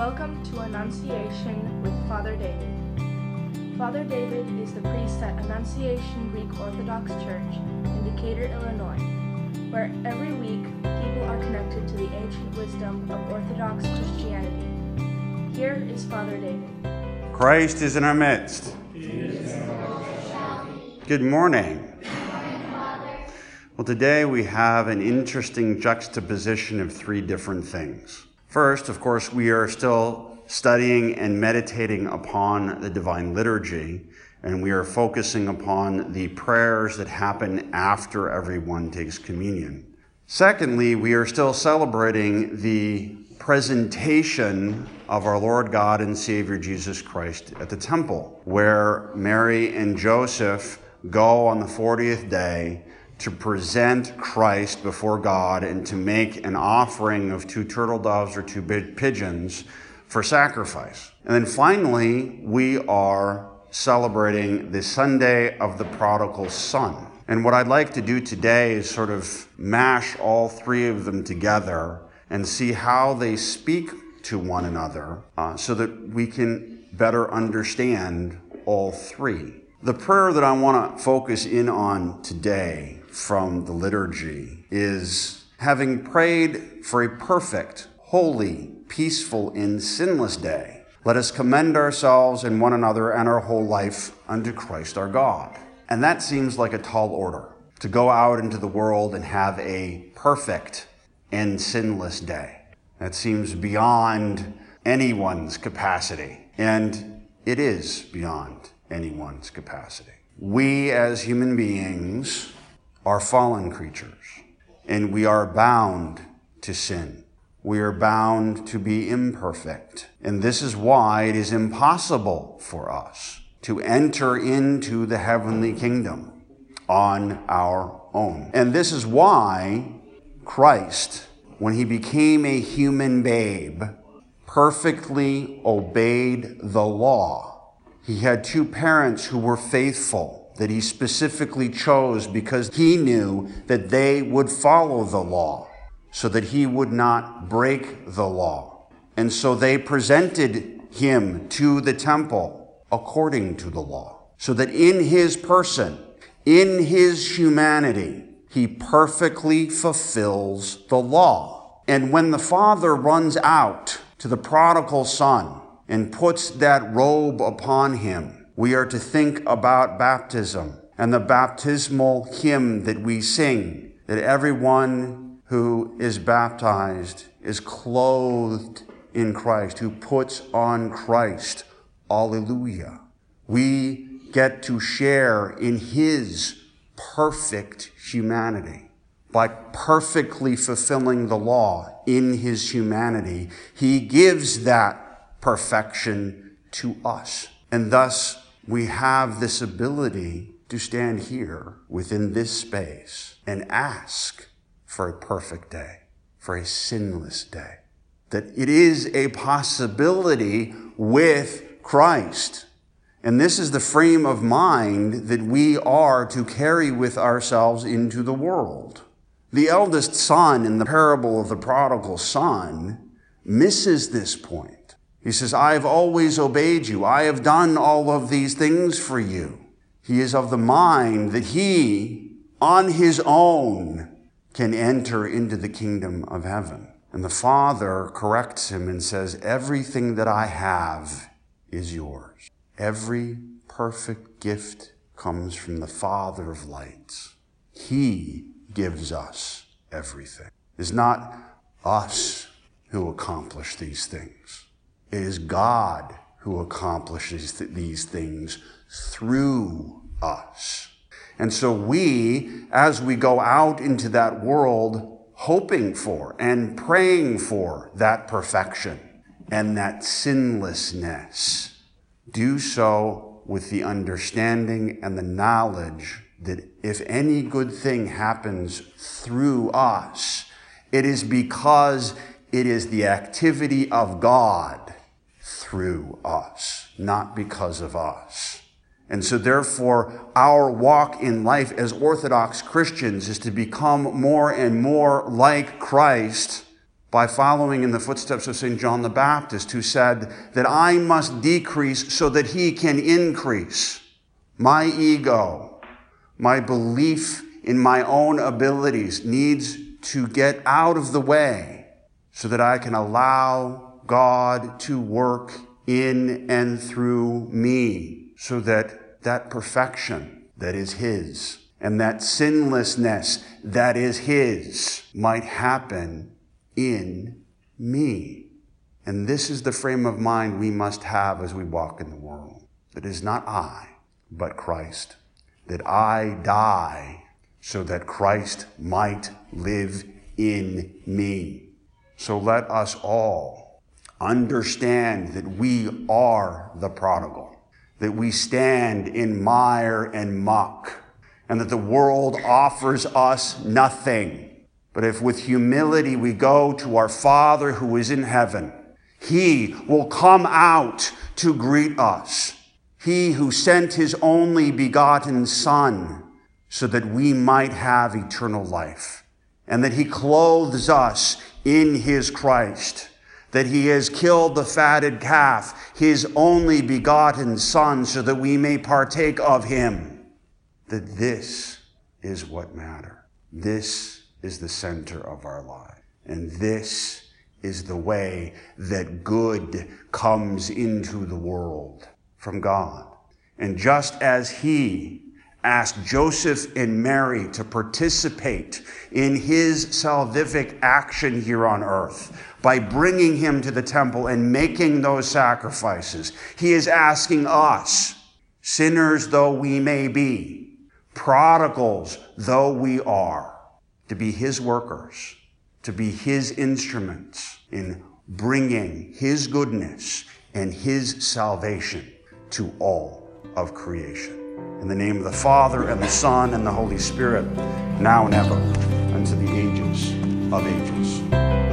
Welcome to Annunciation with Father David. Father David is the priest at Annunciation Greek Orthodox Church in Decatur, Illinois, where every week people are connected to the ancient wisdom of Orthodox Christianity. Here is Father David. Christ is in our midst. Good morning. Well, today we have an interesting juxtaposition of three different things. First, of course, we are still studying and meditating upon the divine liturgy, and we are focusing upon the prayers that happen after everyone takes communion. Secondly, we are still celebrating the presentation of our Lord God and Savior Jesus Christ at the temple, where Mary and Joseph go on the 40th day to present Christ before God and to make an offering of two turtle doves or two pigeons for sacrifice. And then finally, we are celebrating the Sunday of the prodigal son. And what I'd like to do today is sort of mash all three of them together and see how they speak to one another uh, so that we can better understand all three. The prayer that I want to focus in on today from the liturgy is having prayed for a perfect, holy, peaceful, and sinless day, let us commend ourselves and one another and our whole life unto Christ our God. And that seems like a tall order to go out into the world and have a perfect and sinless day. That seems beyond anyone's capacity. And it is beyond anyone's capacity. We as human beings are fallen creatures, and we are bound to sin. We are bound to be imperfect. And this is why it is impossible for us to enter into the heavenly kingdom on our own. And this is why Christ, when he became a human babe, perfectly obeyed the law. He had two parents who were faithful that he specifically chose because he knew that they would follow the law so that he would not break the law. And so they presented him to the temple according to the law so that in his person, in his humanity, he perfectly fulfills the law. And when the father runs out to the prodigal son and puts that robe upon him, we are to think about baptism and the baptismal hymn that we sing, that everyone who is baptized is clothed in Christ, who puts on Christ. Alleluia. We get to share in his perfect humanity. By perfectly fulfilling the law in his humanity, he gives that perfection to us. And thus, we have this ability to stand here within this space and ask for a perfect day, for a sinless day. That it is a possibility with Christ. And this is the frame of mind that we are to carry with ourselves into the world. The eldest son in the parable of the prodigal son misses this point. He says, I have always obeyed you. I have done all of these things for you. He is of the mind that he, on his own, can enter into the kingdom of heaven. And the Father corrects him and says, Everything that I have is yours. Every perfect gift comes from the Father of lights. He gives us everything. It's not us who accomplish these things. It is God who accomplishes these things through us. And so we, as we go out into that world, hoping for and praying for that perfection and that sinlessness, do so with the understanding and the knowledge that if any good thing happens through us, it is because it is the activity of God through us, not because of us. And so, therefore, our walk in life as Orthodox Christians is to become more and more like Christ by following in the footsteps of St. John the Baptist, who said that I must decrease so that he can increase. My ego, my belief in my own abilities needs to get out of the way so that I can allow God to work in and through me so that that perfection that is His and that sinlessness that is His might happen in me. And this is the frame of mind we must have as we walk in the world. It is not I, but Christ. That I die so that Christ might live in me. So let us all understand that we are the prodigal, that we stand in mire and muck, and that the world offers us nothing but if with humility we go to our Father who is in heaven, He will come out to greet us. He who sent His only begotten Son so that we might have eternal life and that He clothes us in His Christ that he has killed the fatted calf, his only begotten son, so that we may partake of him. That this is what matter. This is the center of our life. And this is the way that good comes into the world from God. And just as he asked Joseph and Mary to participate in his salvific action here on earth by bringing him to the temple and making those sacrifices, he is asking us, sinners though we may be, prodigals though we are, to be His workers, to be His instruments in bringing His goodness and His salvation to all of creation. In the name of the Father, and the Son, and the Holy Spirit, now and ever, unto the ages of ages.